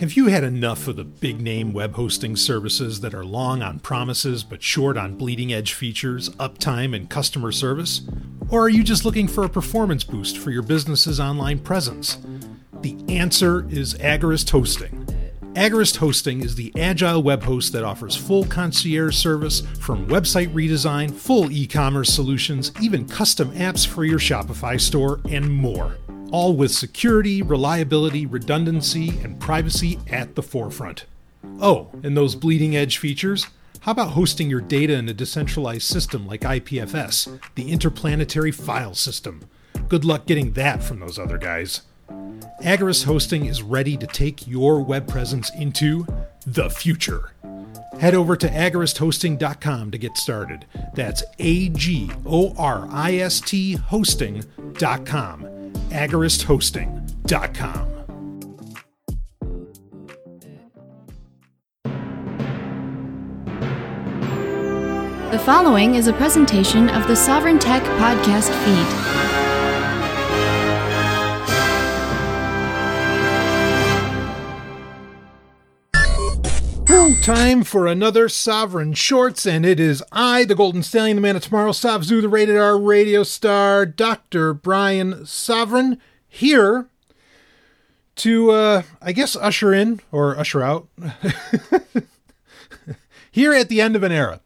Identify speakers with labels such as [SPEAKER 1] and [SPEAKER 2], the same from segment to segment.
[SPEAKER 1] Have you had enough of the big name web hosting services that are long on promises but short on bleeding edge features, uptime, and customer service? Or are you just looking for a performance boost for your business's online presence? The answer is Agorist Hosting. Agorist Hosting is the agile web host that offers full concierge service from website redesign, full e commerce solutions, even custom apps for your Shopify store, and more all with security, reliability, redundancy, and privacy at the forefront. Oh, and those bleeding edge features? How about hosting your data in a decentralized system like IPFS, the Interplanetary File System? Good luck getting that from those other guys. Agorist Hosting is ready to take your web presence into the future. Head over to agoristhosting.com to get started. That's A G O R I S T hosting.com agoristhosting.com.
[SPEAKER 2] The following is a presentation of the Sovereign Tech podcast feed.
[SPEAKER 1] Time for another Sovereign Shorts, and it is I, the Golden Stallion, the man of tomorrow, Savzu, the rated R radio star, Dr. Brian Sovereign, here to, uh, I guess, usher in or usher out. here at the end of an era.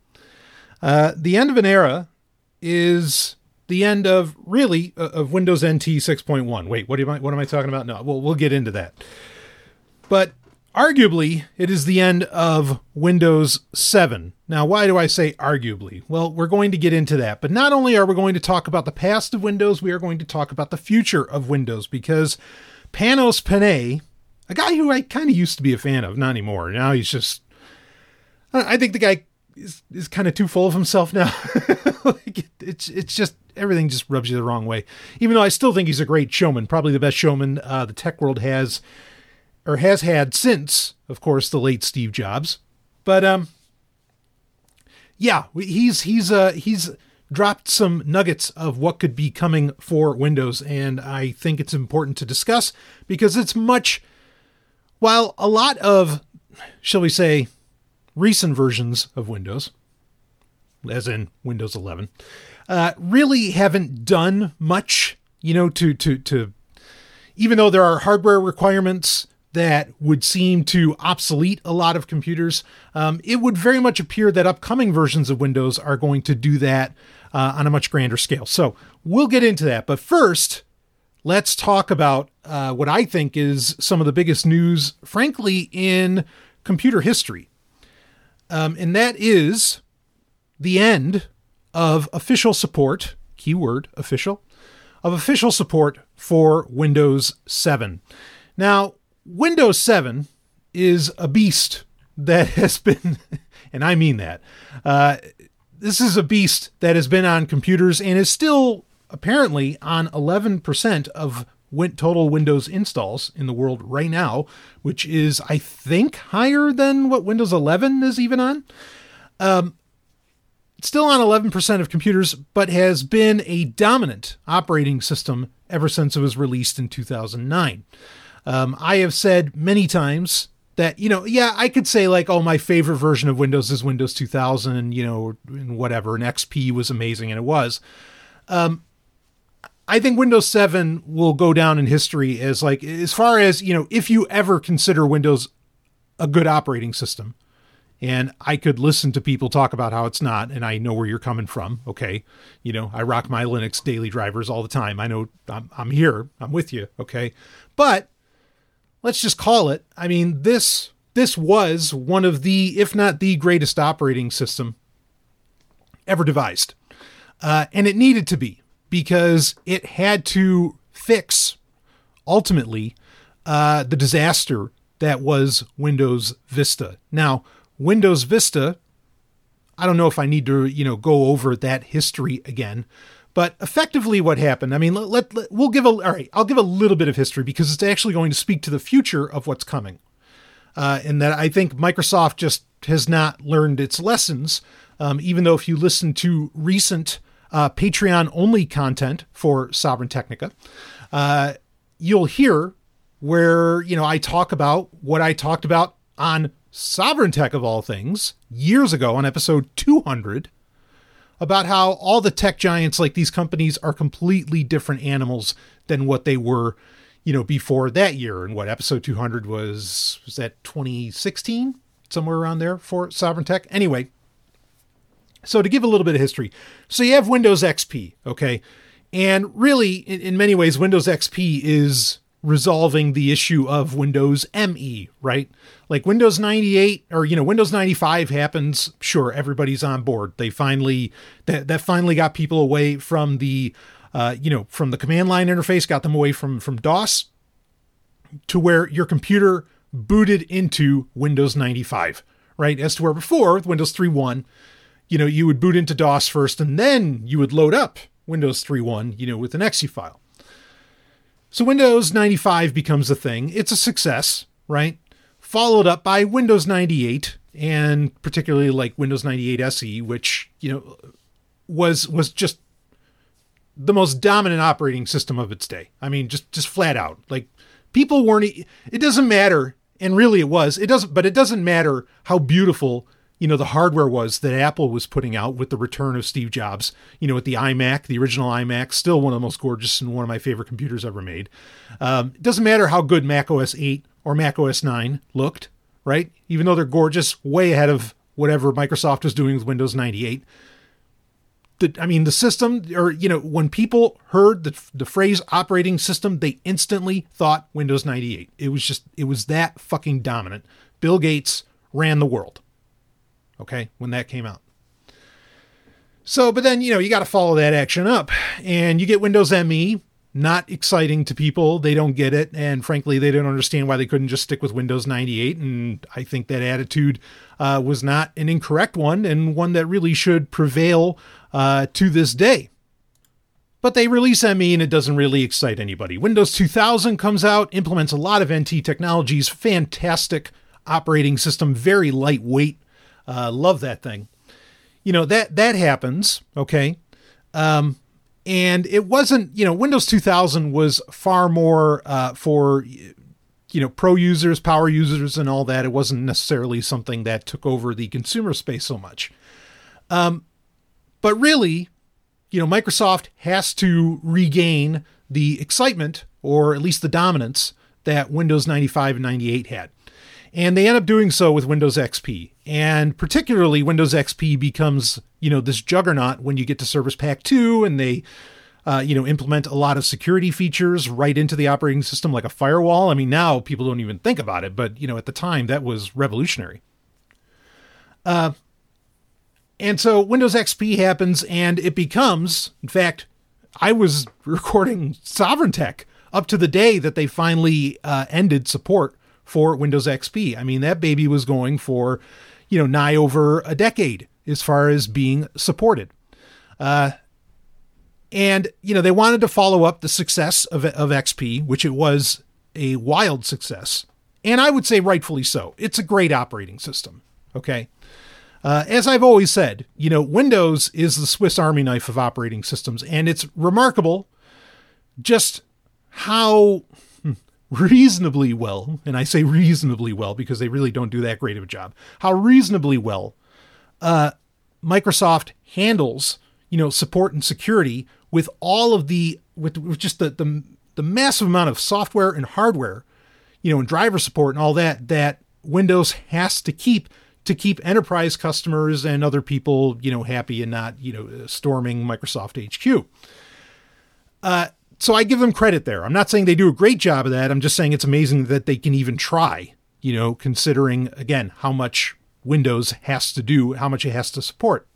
[SPEAKER 1] Uh, the end of an era is the end of really uh, of Windows NT 6.1. Wait, what am I what am I talking about? No, well, we'll get into that. But Arguably, it is the end of Windows 7. Now, why do I say arguably? Well, we're going to get into that. But not only are we going to talk about the past of Windows, we are going to talk about the future of Windows because Panos Panay, a guy who I kind of used to be a fan of, not anymore. Now he's just. I think the guy is, is kind of too full of himself now. like it, it's it's just everything just rubs you the wrong way. Even though I still think he's a great showman, probably the best showman uh, the tech world has or has had since, of course, the late Steve Jobs. But um, yeah, he's he's uh he's dropped some nuggets of what could be coming for Windows, and I think it's important to discuss because it's much. While a lot of, shall we say, recent versions of Windows, as in Windows 11, uh, really haven't done much, you know, to to to even though there are hardware requirements that would seem to obsolete a lot of computers. Um, it would very much appear that upcoming versions of Windows are going to do that uh, on a much grander scale. So we'll get into that. But first, let's talk about uh, what I think is some of the biggest news, frankly, in computer history. Um, and that is the end of official support, keyword official, of official support for Windows 7. Now, Windows 7 is a beast that has been, and I mean that, uh, this is a beast that has been on computers and is still apparently on 11% of total Windows installs in the world right now, which is, I think, higher than what Windows 11 is even on. Um, still on 11% of computers, but has been a dominant operating system ever since it was released in 2009. Um, I have said many times that you know, yeah, I could say like, oh, my favorite version of Windows is Windows 2000, you know, and whatever, and XP was amazing, and it was. Um, I think Windows 7 will go down in history as like as far as you know, if you ever consider Windows a good operating system. And I could listen to people talk about how it's not, and I know where you're coming from. Okay. You know, I rock my Linux daily drivers all the time. I know I'm, I'm here. I'm with you. Okay. But let's just call it. I mean, this this was one of the, if not the greatest operating system ever devised, uh, and it needed to be because it had to fix ultimately uh, the disaster that was Windows Vista. Now, Windows Vista, I don't know if I need to, you know, go over that history again, but effectively, what happened? I mean, let, let, let, we'll give a all right. I'll give a little bit of history because it's actually going to speak to the future of what's coming, uh, and that I think Microsoft just has not learned its lessons. Um, even though if you listen to recent uh, Patreon only content for Sovereign Technica, uh, you'll hear where, you know, I talk about what I talked about on Sovereign Tech of all things years ago on episode 200 about how all the tech giants like these companies are completely different animals than what they were, you know, before that year. And what episode 200 was, was that 2016? Somewhere around there for Sovereign Tech. Anyway, so to give a little bit of history, so you have Windows XP, okay? And really, in, in many ways, Windows XP is resolving the issue of Windows ME, right? Like Windows 98 or you know Windows 95 happens, sure everybody's on board. They finally that that finally got people away from the uh, you know from the command line interface, got them away from from DOS to where your computer booted into Windows 95, right? As to where before with Windows 3.1, you know, you would boot into DOS first and then you would load up Windows 3.1, you know, with an exe file. So Windows 95 becomes a thing. It's a success, right? Followed up by Windows 98 and particularly like Windows 98 SE, which, you know, was was just the most dominant operating system of its day. I mean, just just flat out. Like people weren't it doesn't matter and really it was. It doesn't but it doesn't matter how beautiful you know the hardware was that Apple was putting out with the return of Steve Jobs. You know, with the iMac, the original iMac, still one of the most gorgeous and one of my favorite computers ever made. Um, it doesn't matter how good Mac OS 8 or Mac OS 9 looked, right? Even though they're gorgeous, way ahead of whatever Microsoft was doing with Windows 98. The, I mean, the system, or you know, when people heard the the phrase operating system, they instantly thought Windows 98. It was just, it was that fucking dominant. Bill Gates ran the world okay, when that came out. So, but then, you know, you got to follow that action up. And you get Windows ME, not exciting to people. They don't get it. And frankly, they don't understand why they couldn't just stick with Windows 98. And I think that attitude uh, was not an incorrect one and one that really should prevail uh, to this day. But they release ME and it doesn't really excite anybody. Windows 2000 comes out, implements a lot of NT technologies, fantastic operating system, very lightweight uh, love that thing. You know that that happens. Okay. Um, and it wasn't. You know, Windows 2000 was far more uh, for you know pro users, power users, and all that. It wasn't necessarily something that took over the consumer space so much. Um, but really, you know, Microsoft has to regain the excitement or at least the dominance that Windows 95 and 98 had. And they end up doing so with Windows XP. And particularly Windows XP becomes, you know, this juggernaut when you get to Service Pack 2 and they uh, you know, implement a lot of security features right into the operating system, like a firewall. I mean, now people don't even think about it, but you know, at the time that was revolutionary. Uh, and so Windows XP happens, and it becomes, in fact, I was recording Sovereign Tech up to the day that they finally uh, ended support for Windows XP. I mean, that baby was going for, you know, nigh over a decade as far as being supported. Uh, and, you know, they wanted to follow up the success of, of XP, which it was a wild success. And I would say rightfully so. It's a great operating system. Okay. Uh, as I've always said, you know, Windows is the Swiss Army knife of operating systems, and it's remarkable just how reasonably well, and I say reasonably well because they really don't do that great of a job, how reasonably well uh, Microsoft handles, you know, support and security with all of the, with, with just the, the, the massive amount of software and hardware, you know, and driver support and all that, that Windows has to keep to keep enterprise customers and other people, you know, happy and not, you know, storming Microsoft HQ. Uh, so I give them credit there. I'm not saying they do a great job of that. I'm just saying it's amazing that they can even try, you know, considering, again, how much Windows has to do, how much it has to support.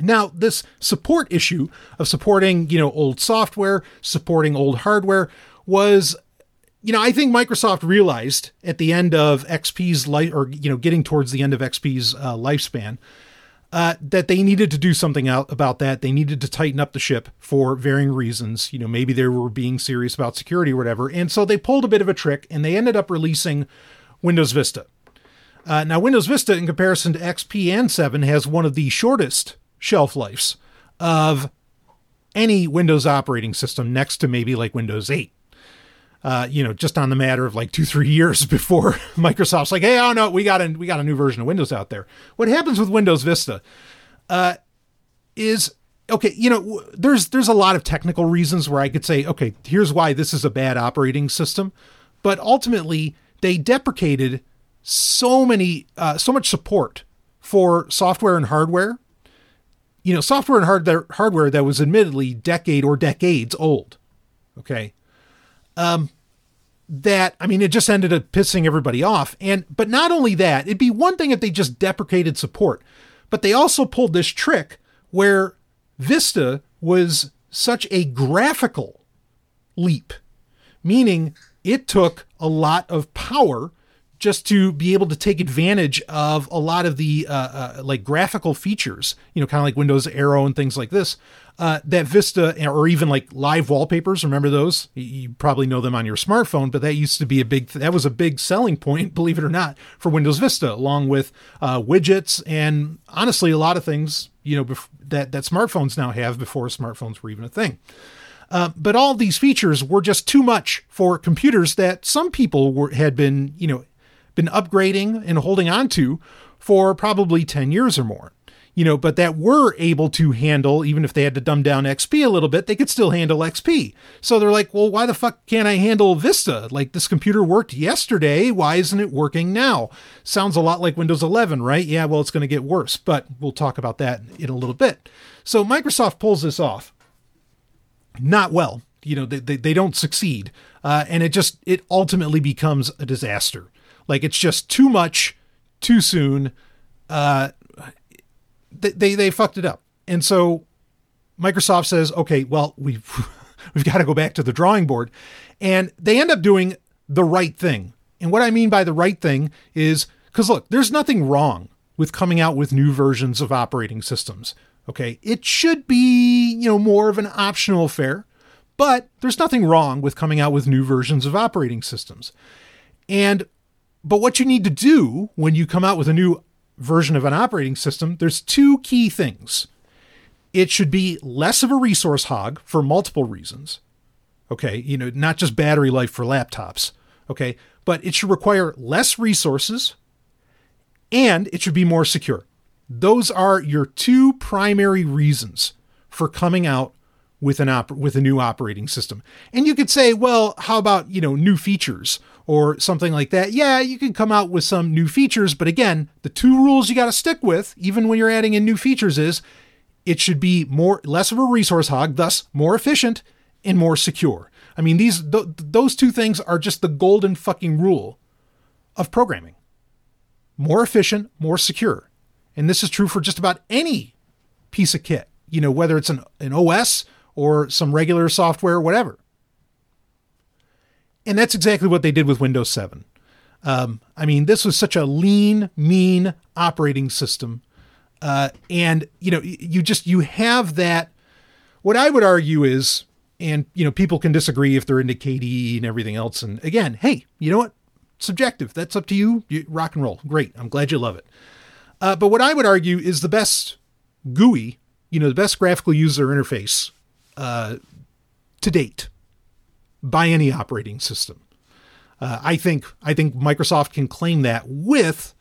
[SPEAKER 1] Now, this support issue of supporting, you know, old software, supporting old hardware was, you know, I think Microsoft realized at the end of XP's life, or, you know, getting towards the end of XP's uh, lifespan, uh, that they needed to do something out about that. They needed to tighten up the ship for varying reasons. You know, maybe they were being serious about security or whatever. And so they pulled a bit of a trick and they ended up releasing Windows Vista. Uh, now, Windows Vista, in comparison to XP and 7, has one of the shortest shelf lives of any Windows operating system, next to maybe like Windows 8. Uh, you know, just on the matter of like two, three years before Microsoft's like, hey, oh no, we got a we got a new version of Windows out there. What happens with Windows Vista uh, is okay. You know, there's there's a lot of technical reasons where I could say, okay, here's why this is a bad operating system, but ultimately they deprecated so many uh, so much support for software and hardware. You know, software and hardware hardware that was admittedly decade or decades old. Okay. Um, that I mean, it just ended up pissing everybody off. And but not only that, it'd be one thing if they just deprecated support, but they also pulled this trick where Vista was such a graphical leap, meaning it took a lot of power just to be able to take advantage of a lot of the uh, uh, like graphical features, you know, kind of like Windows Aero and things like this. Uh, that Vista or even like live wallpapers, remember those? You probably know them on your smartphone, but that used to be a big, that was a big selling point, believe it or not, for Windows Vista, along with uh, widgets and honestly, a lot of things, you know, bef- that, that smartphones now have before smartphones were even a thing. Uh, but all these features were just too much for computers that some people were, had been, you know, been upgrading and holding on to for probably 10 years or more. You know, but that were able to handle, even if they had to dumb down XP a little bit, they could still handle XP. So they're like, well, why the fuck can't I handle Vista? Like, this computer worked yesterday. Why isn't it working now? Sounds a lot like Windows 11, right? Yeah, well, it's going to get worse, but we'll talk about that in a little bit. So Microsoft pulls this off. Not well. You know, they, they, they don't succeed. Uh, and it just, it ultimately becomes a disaster. Like it's just too much, too soon. Uh, they, they they fucked it up, and so Microsoft says, okay, well we've we've got to go back to the drawing board, and they end up doing the right thing. And what I mean by the right thing is because look, there's nothing wrong with coming out with new versions of operating systems. Okay, it should be you know more of an optional affair, but there's nothing wrong with coming out with new versions of operating systems. And but what you need to do when you come out with a new version of an operating system, there's two key things. It should be less of a resource hog for multiple reasons. Okay, you know, not just battery life for laptops. Okay, but it should require less resources and it should be more secure. Those are your two primary reasons for coming out with an op- with a new operating system. And you could say, well, how about, you know, new features or something like that? Yeah, you can come out with some new features, but again, the two rules you got to stick with even when you're adding in new features is it should be more less of a resource hog, thus more efficient and more secure. I mean, these th- those two things are just the golden fucking rule of programming. More efficient, more secure. And this is true for just about any piece of kit. You know, whether it's an, an OS or some regular software, whatever. And that's exactly what they did with Windows 7. Um, I mean, this was such a lean, mean operating system. Uh, and, you know, you just, you have that. What I would argue is, and, you know, people can disagree if they're into KDE and everything else. And again, hey, you know what? Subjective. That's up to you. you rock and roll. Great. I'm glad you love it. Uh, but what I would argue is the best GUI, you know, the best graphical user interface uh, to date by any operating system. Uh, I think I think Microsoft can claim that with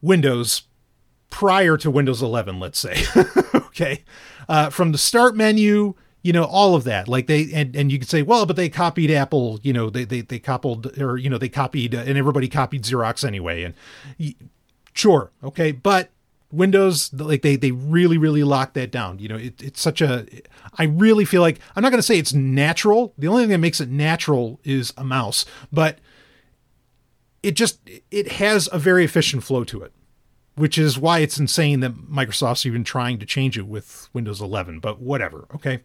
[SPEAKER 1] Windows prior to Windows 11, let's say. okay, uh, from the start menu, you know, all of that. Like they and and you could say, well, but they copied Apple. You know, they they they copied or you know they copied and everybody copied Xerox anyway. And sure, okay, but Windows, like they they really really lock that down. You know, it, it's such a. I really feel like I'm not going to say it's natural. The only thing that makes it natural is a mouse, but it just it has a very efficient flow to it, which is why it's insane that Microsoft's even trying to change it with Windows 11. But whatever, okay.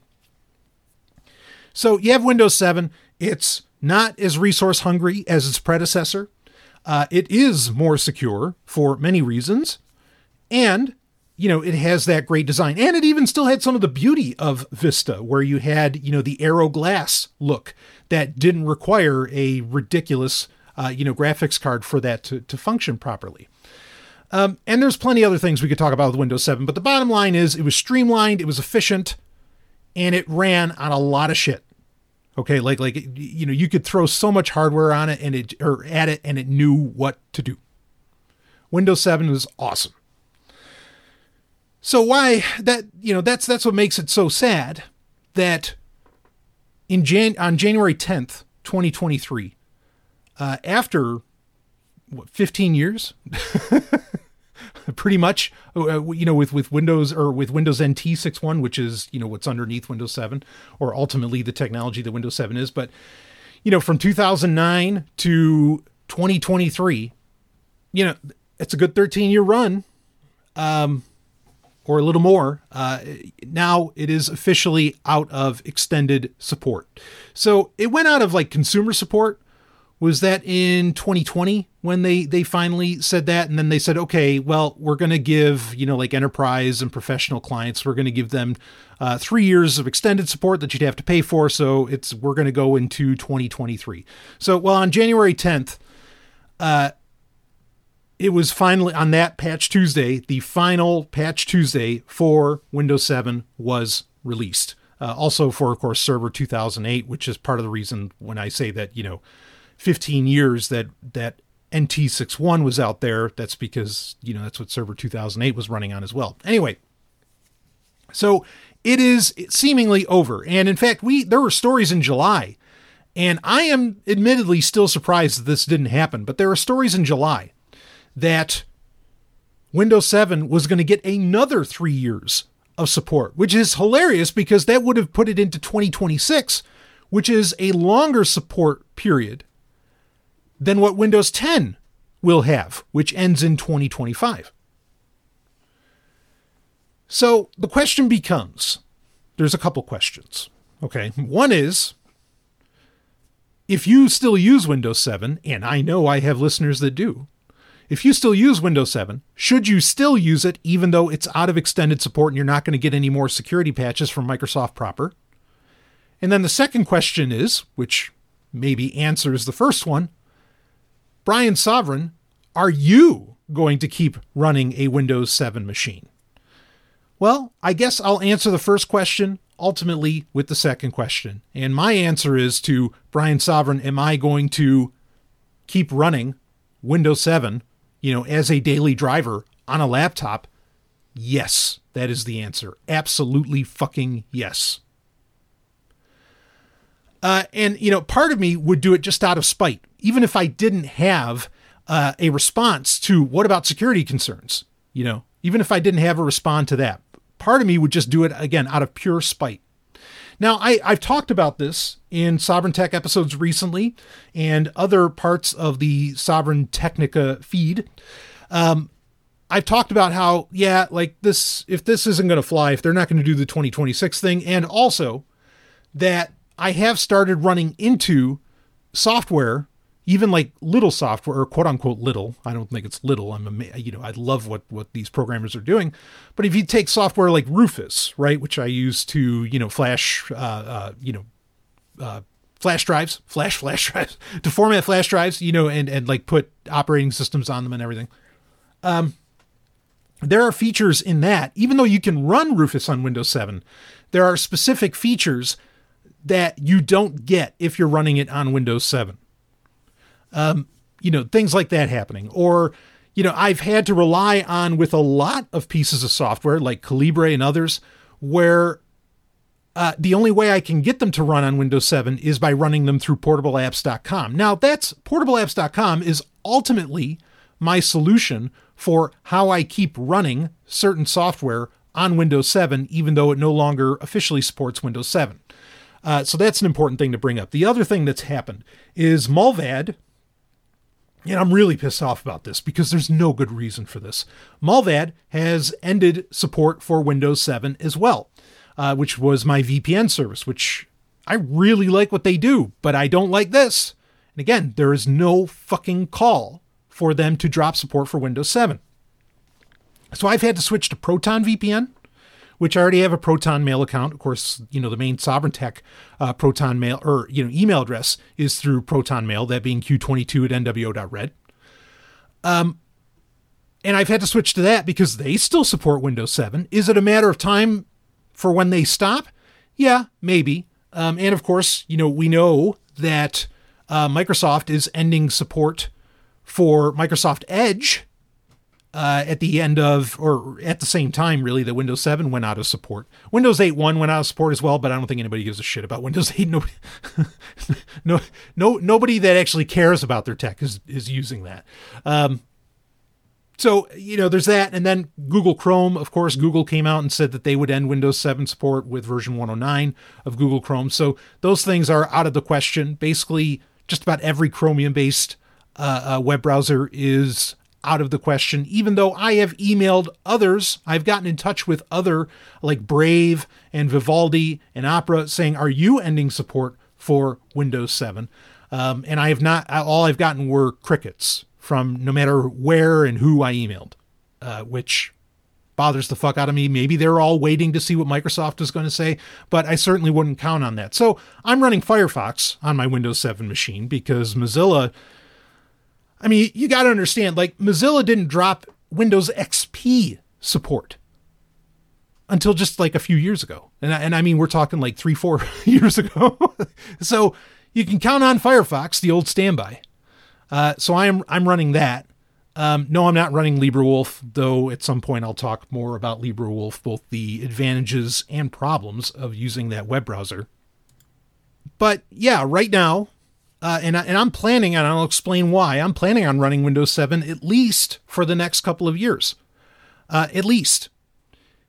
[SPEAKER 1] So you have Windows 7. It's not as resource hungry as its predecessor. Uh, it is more secure for many reasons. And, you know, it has that great design. And it even still had some of the beauty of Vista, where you had, you know, the Aero glass look that didn't require a ridiculous, uh, you know, graphics card for that to, to function properly. Um, and there's plenty other things we could talk about with Windows 7, but the bottom line is it was streamlined, it was efficient, and it ran on a lot of shit. Okay, like like you know, you could throw so much hardware on it and it or at it and it knew what to do. Windows 7 was awesome. So why that you know that's that's what makes it so sad that in Jan on January 10th, 2023, uh, after what, 15 years, pretty much, uh, you know, with with Windows or with Windows NT 6.1, which is you know what's underneath Windows 7, or ultimately the technology that Windows 7 is, but you know, from 2009 to 2023, you know, it's a good 13 year run. Um, or a little more. Uh, now it is officially out of extended support. So it went out of like consumer support. Was that in 2020 when they they finally said that, and then they said, okay, well, we're going to give you know like enterprise and professional clients, we're going to give them uh, three years of extended support that you'd have to pay for. So it's we're going to go into 2023. So well, on January 10th, uh, it was finally on that patch Tuesday, the final patch Tuesday for Windows 7 was released. Uh, also for, of course, Server 2008, which is part of the reason when I say that, you know, 15 years that, that NT61 was out there, that's because, you know, that's what Server 2008 was running on as well. Anyway, so it is seemingly over. And in fact, we there were stories in July, and I am admittedly still surprised that this didn't happen, but there are stories in July that Windows 7 was going to get another three years of support, which is hilarious because that would have put it into 2026, which is a longer support period than what Windows 10 will have, which ends in 2025. So the question becomes there's a couple questions. Okay. One is if you still use Windows 7, and I know I have listeners that do, if you still use Windows 7, should you still use it even though it's out of extended support and you're not going to get any more security patches from Microsoft proper? And then the second question is, which maybe answers the first one Brian Sovereign, are you going to keep running a Windows 7 machine? Well, I guess I'll answer the first question ultimately with the second question. And my answer is to Brian Sovereign Am I going to keep running Windows 7 you know, as a daily driver on a laptop? Yes, that is the answer. Absolutely fucking yes. Uh, and, you know, part of me would do it just out of spite, even if I didn't have uh, a response to what about security concerns, you know, even if I didn't have a respond to that. Part of me would just do it again out of pure spite. Now, I, I've talked about this in Sovereign Tech episodes recently and other parts of the Sovereign Technica feed. Um, I've talked about how, yeah, like this, if this isn't going to fly, if they're not going to do the 2026 thing, and also that I have started running into software even like little software or quote unquote little i don't think it's little i'm a, you know i love what what these programmers are doing but if you take software like rufus right which i use to you know flash uh, uh you know uh, flash drives flash flash drives to format flash drives you know and and like put operating systems on them and everything um there are features in that even though you can run rufus on windows 7 there are specific features that you don't get if you're running it on windows 7 um, you know, things like that happening. Or, you know, I've had to rely on with a lot of pieces of software like Calibre and others where uh, the only way I can get them to run on Windows 7 is by running them through portableapps.com. Now, that's portableapps.com is ultimately my solution for how I keep running certain software on Windows 7, even though it no longer officially supports Windows 7. Uh, so that's an important thing to bring up. The other thing that's happened is Mullvad, and I'm really pissed off about this because there's no good reason for this. Mullvad has ended support for Windows 7 as well, uh, which was my VPN service, which I really like what they do, but I don't like this. And again, there is no fucking call for them to drop support for Windows 7. So I've had to switch to Proton VPN, which I already have a Proton Mail account. Of course, you know the main Sovereign Tech uh, Proton Mail or you know email address is through Proton Mail, that being q22 at nwo.red. Um, and I've had to switch to that because they still support Windows 7. Is it a matter of time for when they stop? Yeah, maybe. Um, and of course, you know, we know that uh, Microsoft is ending support for Microsoft Edge uh, at the end of, or at the same time, really, that Windows 7 went out of support. Windows 8.1 went out of support as well, but I don't think anybody gives a shit about Windows 8. Nobody, no, no, nobody that actually cares about their tech is is using that. Um, so you know, there's that, and then Google Chrome. Of course, Google came out and said that they would end Windows 7 support with version 109 of Google Chrome. So those things are out of the question. Basically, just about every Chromium-based uh, uh, web browser is out of the question, even though I have emailed others. I've gotten in touch with other like Brave and Vivaldi and Opera saying, Are you ending support for Windows 7? Um, and I have not, all I've gotten were crickets from no matter where and who I emailed, uh, which bothers the fuck out of me. Maybe they're all waiting to see what Microsoft is going to say, but I certainly wouldn't count on that. So I'm running Firefox on my Windows 7 machine because Mozilla I mean, you got to understand, like, Mozilla didn't drop Windows XP support until just like a few years ago. And I, and I mean, we're talking like three, four years ago. so you can count on Firefox, the old standby. Uh, so I'm, I'm running that. Um, no, I'm not running LibreWolf, though at some point I'll talk more about LibreWolf, both the advantages and problems of using that web browser. But yeah, right now, uh, and, I, and I'm planning, and I'll explain why. I'm planning on running Windows 7 at least for the next couple of years. Uh, at least.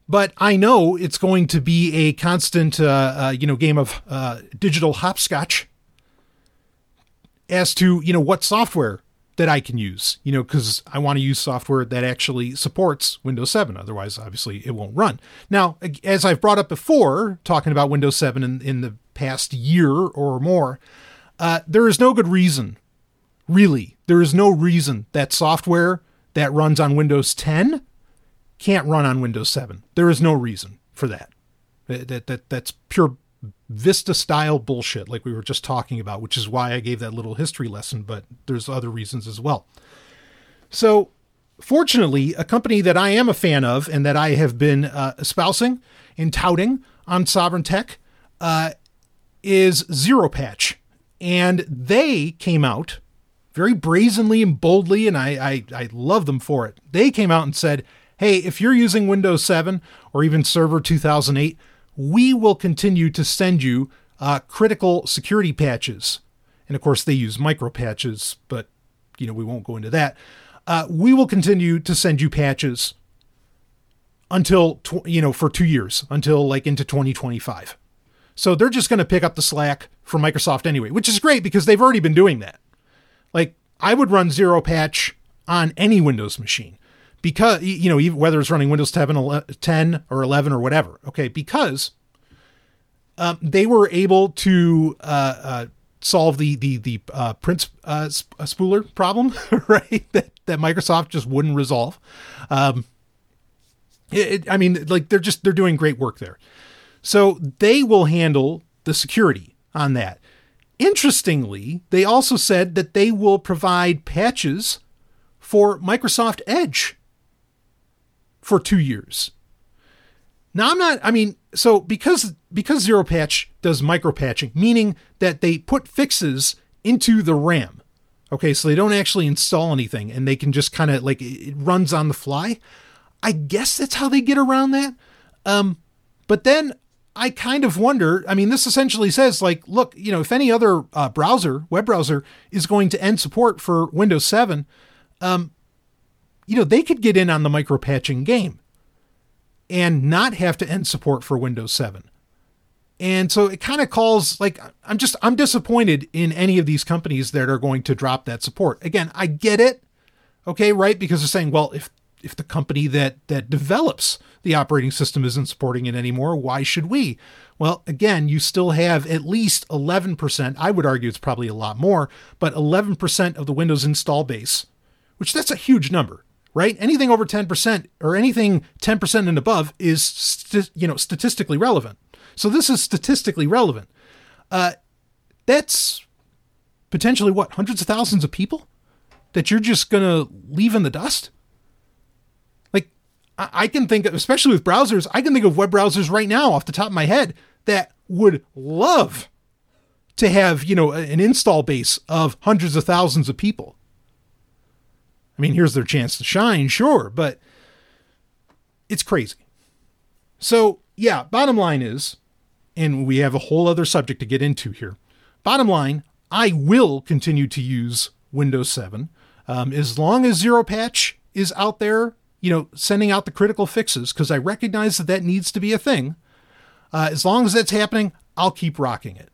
[SPEAKER 1] But I know it's going to be a constant, uh, uh you know, game of uh, digital hopscotch as to, you know, what software that I can use, you know, because I want to use software that actually supports Windows 7. Otherwise, obviously, it won't run. Now, as I've brought up before, talking about Windows 7 in, in the past year or more, uh, there is no good reason, really, there is no reason that software that runs on Windows 10 can't run on Windows 7. There is no reason for that. That, that, that that's pure Vista style bullshit, like we were just talking about, which is why I gave that little history lesson, but there's other reasons as well. So, fortunately, a company that I am a fan of and that I have been uh, espousing and touting on Sovereign Tech uh, is Zero Patch and they came out very brazenly and boldly, and I, I, I love them for it. They came out and said, hey, if you're using Windows 7 or even Server 2008, we will continue to send you uh, critical security patches. And of course, they use micro patches, but you know we won't go into that. Uh, we will continue to send you patches until tw- you know for two years until like into 2025. So they're just going to pick up the slack from Microsoft anyway, which is great because they've already been doing that. Like I would run zero patch on any Windows machine because you know whether it's running Windows 10, or 11 or whatever. Okay, because um, they were able to uh, uh, solve the the the uh, print uh, uh, spooler problem, right? That that Microsoft just wouldn't resolve. Um, it, it, I mean, like they're just they're doing great work there. So they will handle the security on that. Interestingly, they also said that they will provide patches for Microsoft Edge for two years. Now I'm not I mean, so because because Zero Patch does micro patching, meaning that they put fixes into the RAM. Okay, so they don't actually install anything and they can just kind of like it runs on the fly. I guess that's how they get around that. Um, but then I kind of wonder. I mean, this essentially says, like, look, you know, if any other uh, browser, web browser, is going to end support for Windows 7, um, you know, they could get in on the micro patching game and not have to end support for Windows 7. And so it kind of calls like I'm just I'm disappointed in any of these companies that are going to drop that support. Again, I get it. Okay, right? Because they're saying, well, if if the company that that develops the operating system isn't supporting it anymore, why should we? Well, again, you still have at least 11%. I would argue it's probably a lot more, but 11% of the Windows install base, which that's a huge number, right? Anything over 10% or anything 10% and above is st- you know statistically relevant. So this is statistically relevant. Uh, that's potentially what hundreds of thousands of people that you're just going to leave in the dust. I can think, of, especially with browsers, I can think of web browsers right now off the top of my head that would love to have, you know, an install base of hundreds of thousands of people. I mean, here's their chance to shine, sure, but it's crazy. So, yeah, bottom line is, and we have a whole other subject to get into here. Bottom line, I will continue to use Windows 7 um, as long as Zero Patch is out there, you know, sending out the critical fixes, because I recognize that that needs to be a thing. Uh, as long as that's happening, I'll keep rocking it.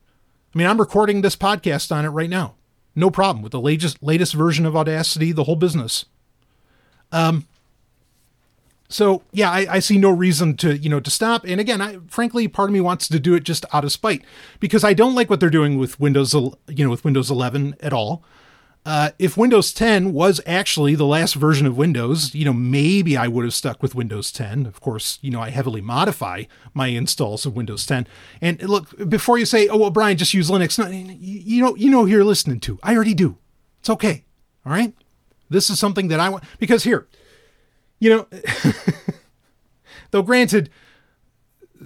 [SPEAKER 1] I mean, I'm recording this podcast on it right now. No problem with the latest latest version of Audacity, the whole business. Um so yeah, I, I, see no reason to you know to stop. And again, I frankly, part of me wants to do it just out of spite because I don't like what they're doing with Windows, you know, with Windows 11 at all. Uh, if Windows 10 was actually the last version of Windows, you know, maybe I would have stuck with Windows 10. Of course, you know, I heavily modify my installs of Windows 10. And look, before you say, "Oh well, Brian, just use Linux," no, you know, you know who you're listening to. I already do. It's okay. All right. This is something that I want because here, you know, though granted,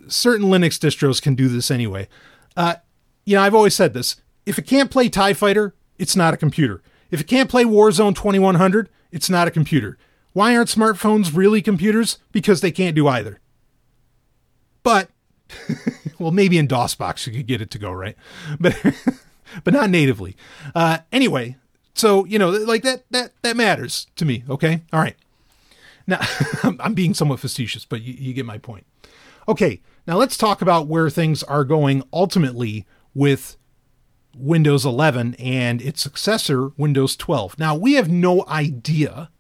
[SPEAKER 1] certain Linux distros can do this anyway. Uh, you know, I've always said this: if it can't play Tie Fighter, it's not a computer. If it can't play Warzone 2100, it's not a computer. Why aren't smartphones really computers? Because they can't do either. But, well, maybe in DOSBox you could get it to go, right? But, but not natively. Uh, anyway, so, you know, like that, that, that matters to me. Okay. All right. Now, I'm being somewhat facetious, but you, you get my point. Okay. Now let's talk about where things are going ultimately with Windows 11 and its successor, Windows 12. Now, we have no idea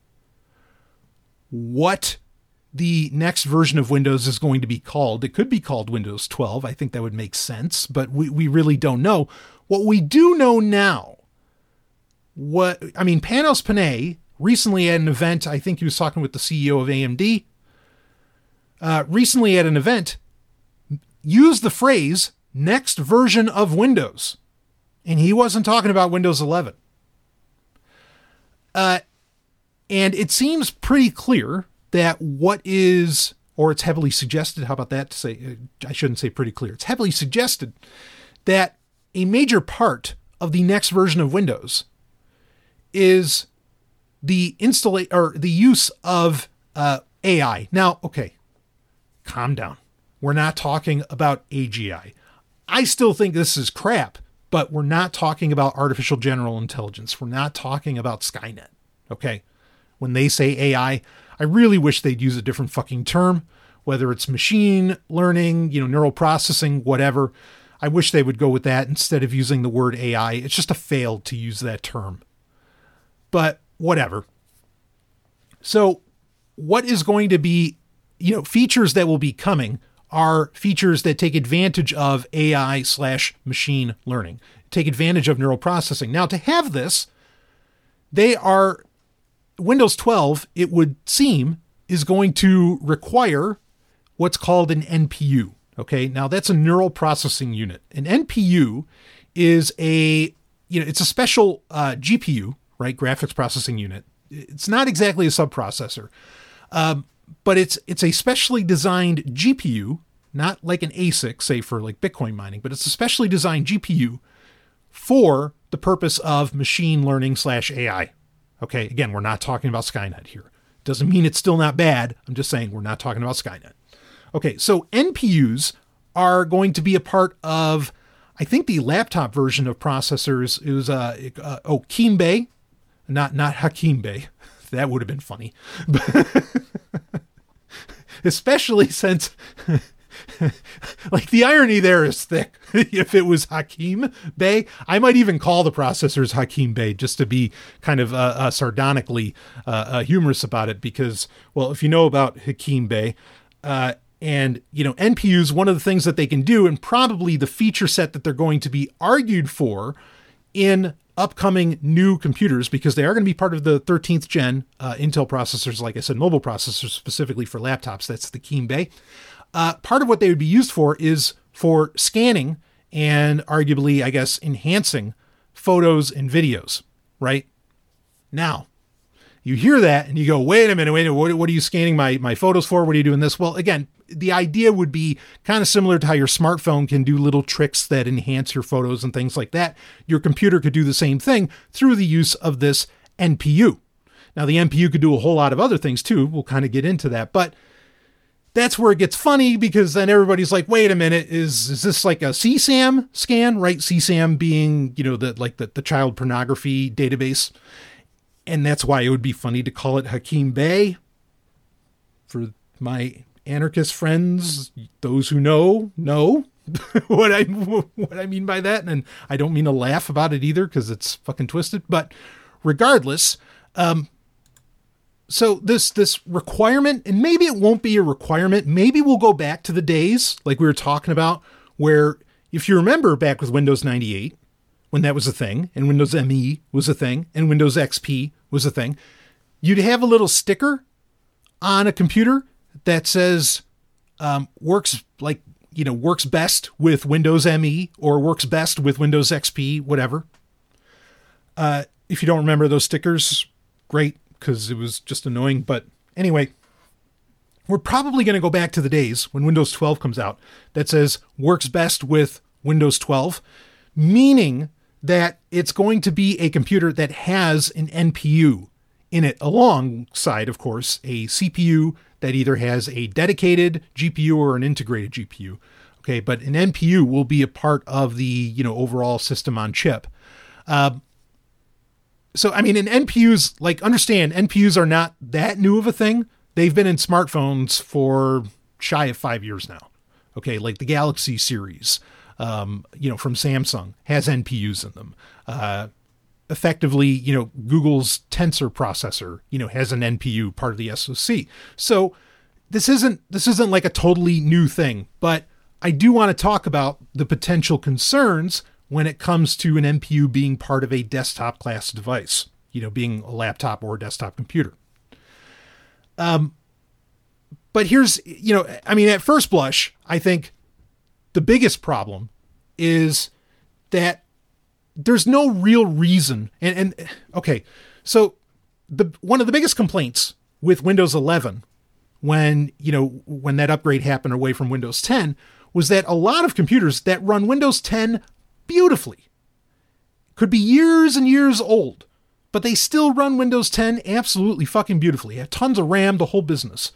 [SPEAKER 1] what the next version of Windows is going to be called. It could be called Windows 12. I think that would make sense, but we, we really don't know. What we do know now, what I mean, Panos Panay recently at an event, I think he was talking with the CEO of AMD, uh, recently at an event, used the phrase next version of Windows. And he wasn't talking about Windows 11. Uh, and it seems pretty clear that what is, or it's heavily suggested, how about that to say, I shouldn't say pretty clear, it's heavily suggested that a major part of the next version of Windows is the install or the use of uh, AI. Now, okay, calm down. We're not talking about AGI. I still think this is crap but we're not talking about artificial general intelligence. We're not talking about Skynet. Okay. When they say AI, I really wish they'd use a different fucking term, whether it's machine learning, you know, neural processing, whatever. I wish they would go with that instead of using the word AI. It's just a fail to use that term. But whatever. So, what is going to be, you know, features that will be coming are features that take advantage of AI slash machine learning, take advantage of neural processing. Now, to have this, they are Windows 12, it would seem, is going to require what's called an NPU. Okay, now that's a neural processing unit. An NPU is a you know it's a special uh, GPU, right? Graphics processing unit. It's not exactly a subprocessor, um, but it's it's a specially designed GPU, not like an ASIC, say for like Bitcoin mining, but it's a specially designed GPU for the purpose of machine learning slash AI. Okay, again, we're not talking about Skynet here. Doesn't mean it's still not bad. I'm just saying we're not talking about Skynet. Okay, so NPUs are going to be a part of, I think the laptop version of processors is uh, uh oh Keem not not Hakim Bey. That would have been funny. especially since like the irony there is thick. if it was Hakim Bey, I might even call the processors Hakim Bey just to be kind of uh, uh, sardonically uh, uh humorous about it. Because, well, if you know about Hakim Bey, uh, and you know NPUs, one of the things that they can do, and probably the feature set that they're going to be argued for in upcoming new computers because they are going to be part of the 13th gen uh, Intel processors, like I said, mobile processors specifically for laptops. That's the Keem Bay. Uh, part of what they would be used for is for scanning and arguably, I guess, enhancing photos and videos, right? Now, you hear that and you go, wait a minute, wait a minute, what, what are you scanning my, my photos for? What are you doing this? Well, again, the idea would be kind of similar to how your smartphone can do little tricks that enhance your photos and things like that. Your computer could do the same thing through the use of this NPU. Now, the NPU could do a whole lot of other things too. We'll kind of get into that, but that's where it gets funny because then everybody's like, wait a minute, is is this like a CSAM scan, right? CSAM being, you know, the like the, the child pornography database. And that's why it would be funny to call it Hakim Bey For my anarchist friends, those who know, know what I what I mean by that. And I don't mean to laugh about it either, because it's fucking twisted. But regardless, um, so this this requirement and maybe it won't be a requirement maybe we'll go back to the days like we were talking about where if you remember back with windows 98 when that was a thing and windows me was a thing and windows xp was a thing you'd have a little sticker on a computer that says um, works like you know works best with windows me or works best with windows xp whatever uh, if you don't remember those stickers great because it was just annoying. But anyway, we're probably going to go back to the days when Windows 12 comes out that says works best with Windows 12, meaning that it's going to be a computer that has an NPU in it, alongside, of course, a CPU that either has a dedicated GPU or an integrated GPU. Okay, but an NPU will be a part of the you know overall system on chip. Uh, so I mean, in NPUs, like understand NPUs are not that new of a thing. They've been in smartphones for shy of five years now. Okay, like the Galaxy series, um, you know, from Samsung has NPUs in them. Uh, effectively, you know, Google's Tensor processor, you know, has an NPU part of the SoC. So this isn't this isn't like a totally new thing, but I do want to talk about the potential concerns when it comes to an NPU being part of a desktop class device, you know, being a laptop or a desktop computer. Um, but here's, you know, I mean, at first blush, I think the biggest problem is that there's no real reason. And, and okay, so the one of the biggest complaints with Windows 11 when you know when that upgrade happened away from Windows 10 was that a lot of computers that run Windows 10 beautifully. Could be years and years old, but they still run Windows 10 absolutely fucking beautifully. Have tons of RAM, the whole business.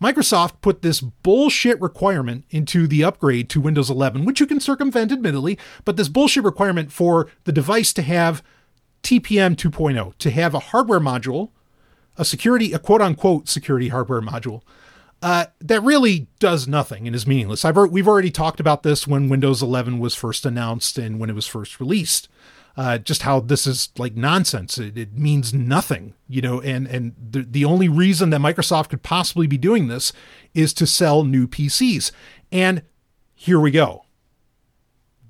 [SPEAKER 1] Microsoft put this bullshit requirement into the upgrade to Windows 11, which you can circumvent, admittedly, but this bullshit requirement for the device to have TPM 2.0, to have a hardware module, a security, a quote unquote security hardware module, uh, that really does nothing and is meaningless. I've we've already talked about this when Windows 11 was first announced and when it was first released. Uh, just how this is like nonsense. It, it means nothing, you know. And and the the only reason that Microsoft could possibly be doing this is to sell new PCs. And here we go.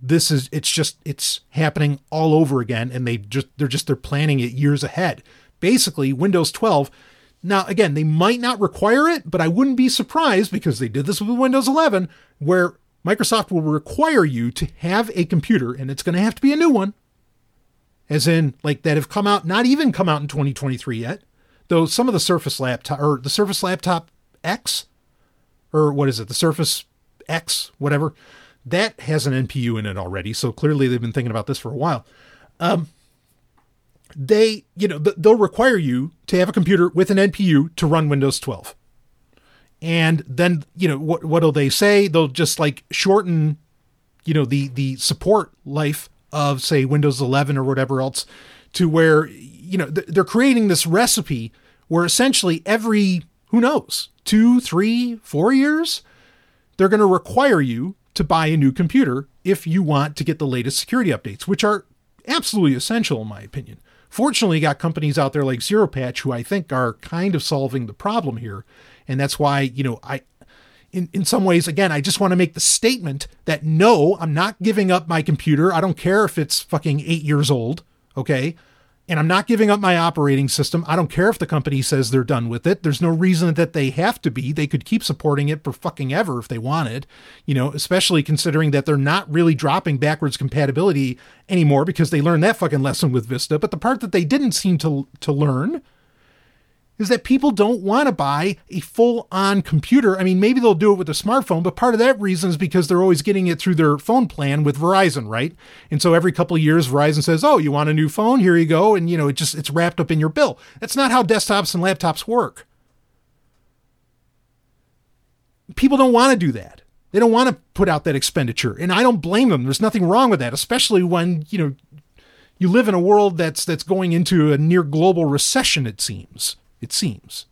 [SPEAKER 1] This is it's just it's happening all over again, and they just they're just they're planning it years ahead. Basically, Windows 12 now, again, they might not require it, but I wouldn't be surprised because they did this with Windows 11, where Microsoft will require you to have a computer, and it's going to have to be a new one, as in, like, that have come out, not even come out in 2023 yet, though some of the Surface laptop, or the Surface Laptop X, or what is it, the Surface X, whatever, that has an NPU in it already, so clearly they've been thinking about this for a while. Um, they, you know, they'll require you to have a computer with an NPU to run Windows 12. And then, you know, what what'll they say? They'll just like shorten, you know, the the support life of say Windows 11 or whatever else to where you know they're creating this recipe where essentially every who knows two three four years they're going to require you to buy a new computer if you want to get the latest security updates which are absolutely essential in my opinion Fortunately, got companies out there like Zero Patch who I think are kind of solving the problem here. And that's why, you know, I in, in some ways, again, I just want to make the statement that no, I'm not giving up my computer. I don't care if it's fucking eight years old. Okay and I'm not giving up my operating system. I don't care if the company says they're done with it. There's no reason that they have to be. They could keep supporting it for fucking ever if they wanted, you know, especially considering that they're not really dropping backwards compatibility anymore because they learned that fucking lesson with Vista. But the part that they didn't seem to to learn is that people don't want to buy a full on computer. I mean, maybe they'll do it with a smartphone, but part of that reason is because they're always getting it through their phone plan with Verizon, right? And so every couple of years, Verizon says, Oh, you want a new phone? Here you go. And, you know, it just, it's wrapped up in your bill. That's not how desktops and laptops work. People don't want to do that. They don't want to put out that expenditure. And I don't blame them. There's nothing wrong with that, especially when, you know, you live in a world that's that's going into a near global recession, it seems it seems.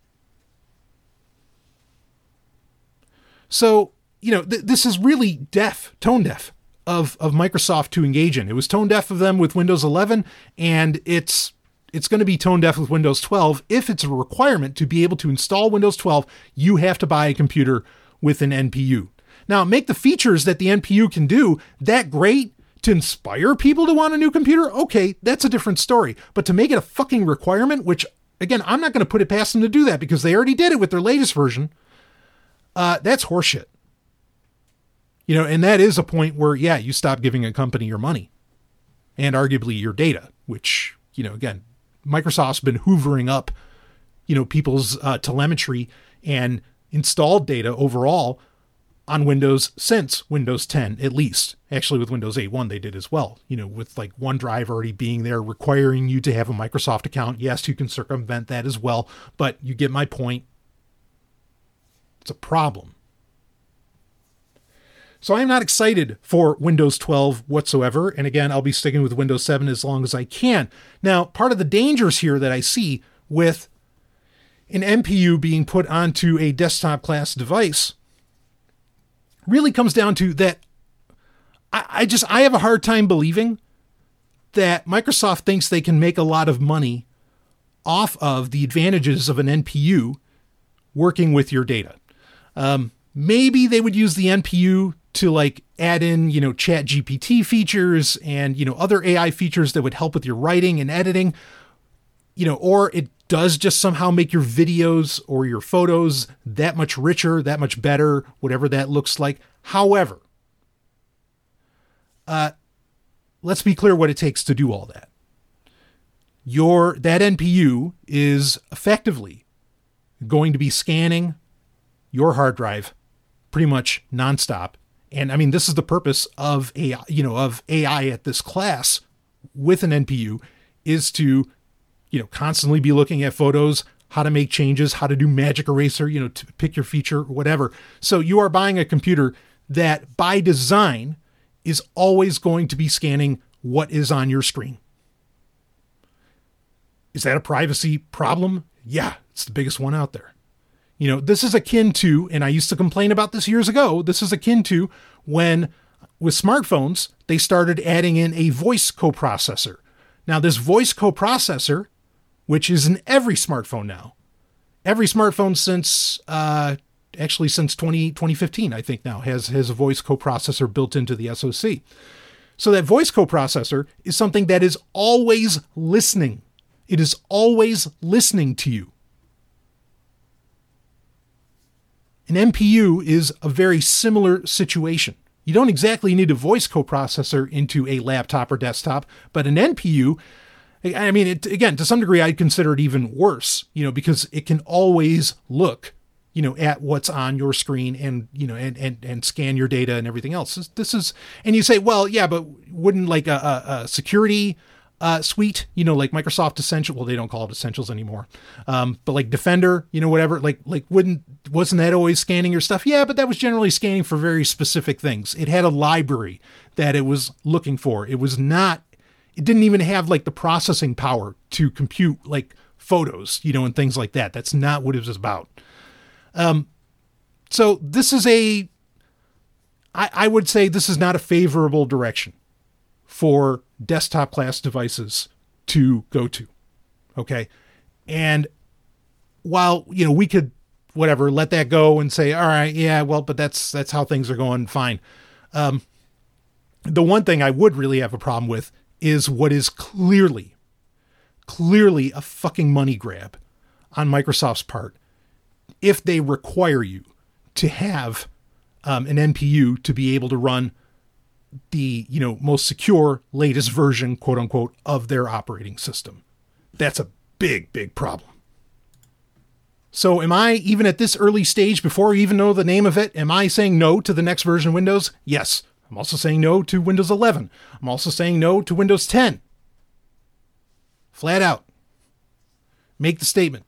[SPEAKER 1] So, you know, th- this is really deaf, tone deaf of, of Microsoft to engage in. It was tone deaf of them with Windows 11, and it's it's going to be tone deaf with Windows 12. If it's a requirement to be able to install Windows 12, you have to buy a computer with an NPU. Now, make the features that the NPU can do that great to inspire people to want a new computer. Okay, that's a different story. But to make it a fucking requirement, which again, I'm not going to put it past them to do that because they already did it with their latest version. Uh, that's horseshit. You know, and that is a point where, yeah, you stop giving a company your money and arguably your data, which, you know, again, Microsoft's been hoovering up, you know, people's uh, telemetry and installed data overall on Windows since Windows 10, at least. Actually, with Windows 8.1, they did as well. You know, with like OneDrive already being there, requiring you to have a Microsoft account. Yes, you can circumvent that as well, but you get my point. It's a problem. So I'm not excited for Windows 12 whatsoever. And again, I'll be sticking with Windows 7 as long as I can. Now, part of the dangers here that I see with an NPU being put onto a desktop class device really comes down to that I, I just I have a hard time believing that Microsoft thinks they can make a lot of money off of the advantages of an NPU working with your data. Um, maybe they would use the NPU to like add in, you know, ChatGPT features and, you know, other AI features that would help with your writing and editing, you know, or it does just somehow make your videos or your photos that much richer, that much better, whatever that looks like. However, uh, let's be clear what it takes to do all that. Your that NPU is effectively going to be scanning your hard drive pretty much nonstop. And I mean, this is the purpose of AI, you know, of AI at this class with an NPU is to you know, constantly be looking at photos, how to make changes, how to do magic eraser, you know, to pick your feature, whatever. So you are buying a computer that by design is always going to be scanning what is on your screen. Is that a privacy problem? Yeah, it's the biggest one out there. You know, this is akin to, and I used to complain about this years ago, this is akin to when with smartphones, they started adding in a voice coprocessor. Now, this voice coprocessor which is in every smartphone now. Every smartphone since uh, actually since 20, 2015, I think now has has a voice coprocessor built into the SoC. So that voice coprocessor is something that is always listening. It is always listening to you. An NPU is a very similar situation. You don't exactly need a voice coprocessor into a laptop or desktop, but an NPU I mean, it, again, to some degree, I'd consider it even worse, you know, because it can always look, you know, at what's on your screen and, you know, and, and, and scan your data and everything else. This, is, and you say, well, yeah, but wouldn't like a, a, a security uh, suite, you know, like Microsoft Essential, well, they don't call it Essentials anymore. Um, but like Defender, you know, whatever, like, like wouldn't, wasn't that always scanning your stuff? Yeah, but that was generally scanning for very specific things. It had a library that it was looking for. It was not it didn't even have like the processing power to compute like photos, you know, and things like that. That's not what it was about. Um, so this is a, I, I would say this is not a favorable direction for desktop class devices to go to. Okay. And while, you know, we could whatever, let that go and say, all right, yeah, well, but that's, that's how things are going. Fine. Um, the one thing I would really have a problem with is what is clearly, clearly a fucking money grab on Microsoft's part if they require you to have um, an NPU to be able to run the you know most secure latest version quote unquote of their operating system that's a big big problem So, am I, even at this early stage, before we even know the name of it, am I saying no to the next version of Windows? Yes. I'm also saying no to Windows 11. I'm also saying no to Windows 10. Flat out. Make the statement.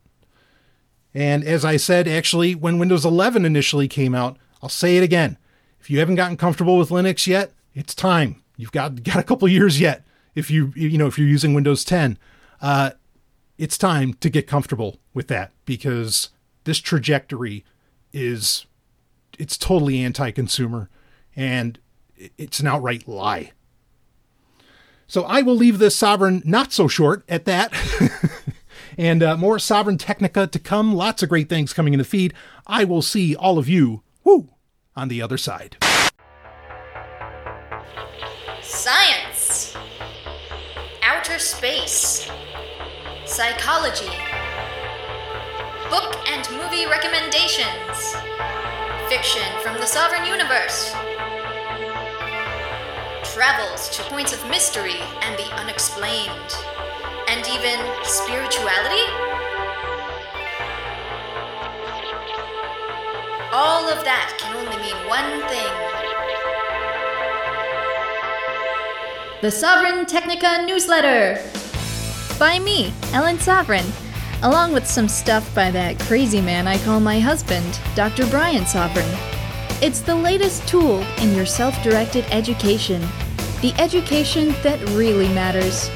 [SPEAKER 1] And as I said, actually, when Windows 11 initially came out, I'll say it again. If you haven't gotten comfortable with Linux yet, it's time. You've got got a couple years yet. If you you know if you're using Windows 10, uh, it's time to get comfortable with that because this trajectory is it's totally anti-consumer and it's an outright lie. So I will leave this sovereign not so short at that. and uh, more sovryn technica to come. Lots of great things coming in the feed. I will see all of you, woo, on the other side.
[SPEAKER 3] Science, outer space, psychology, book and movie recommendations, fiction from the sovereign universe, travels to points of mystery and the unexplained, and even spirituality? All of that can only mean one thing.
[SPEAKER 4] The Sovryn Technica Newsletter! By me, Ellen Sovryn, along with some stuff by that crazy man I call my husband, Dr. Brian Sovryn. It's the latest tool in your self directed education, the education that really matters.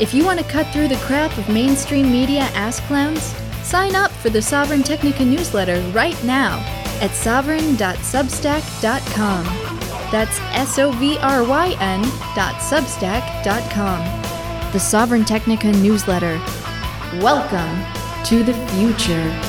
[SPEAKER 4] If you want to cut through the crap of mainstream media ass clowns, sign up for the Sovryn Technica newsletter right now at sovryn.substack.com. That's S O V R Y N dot. The Sovryn Technica newsletter. Welcome to the future.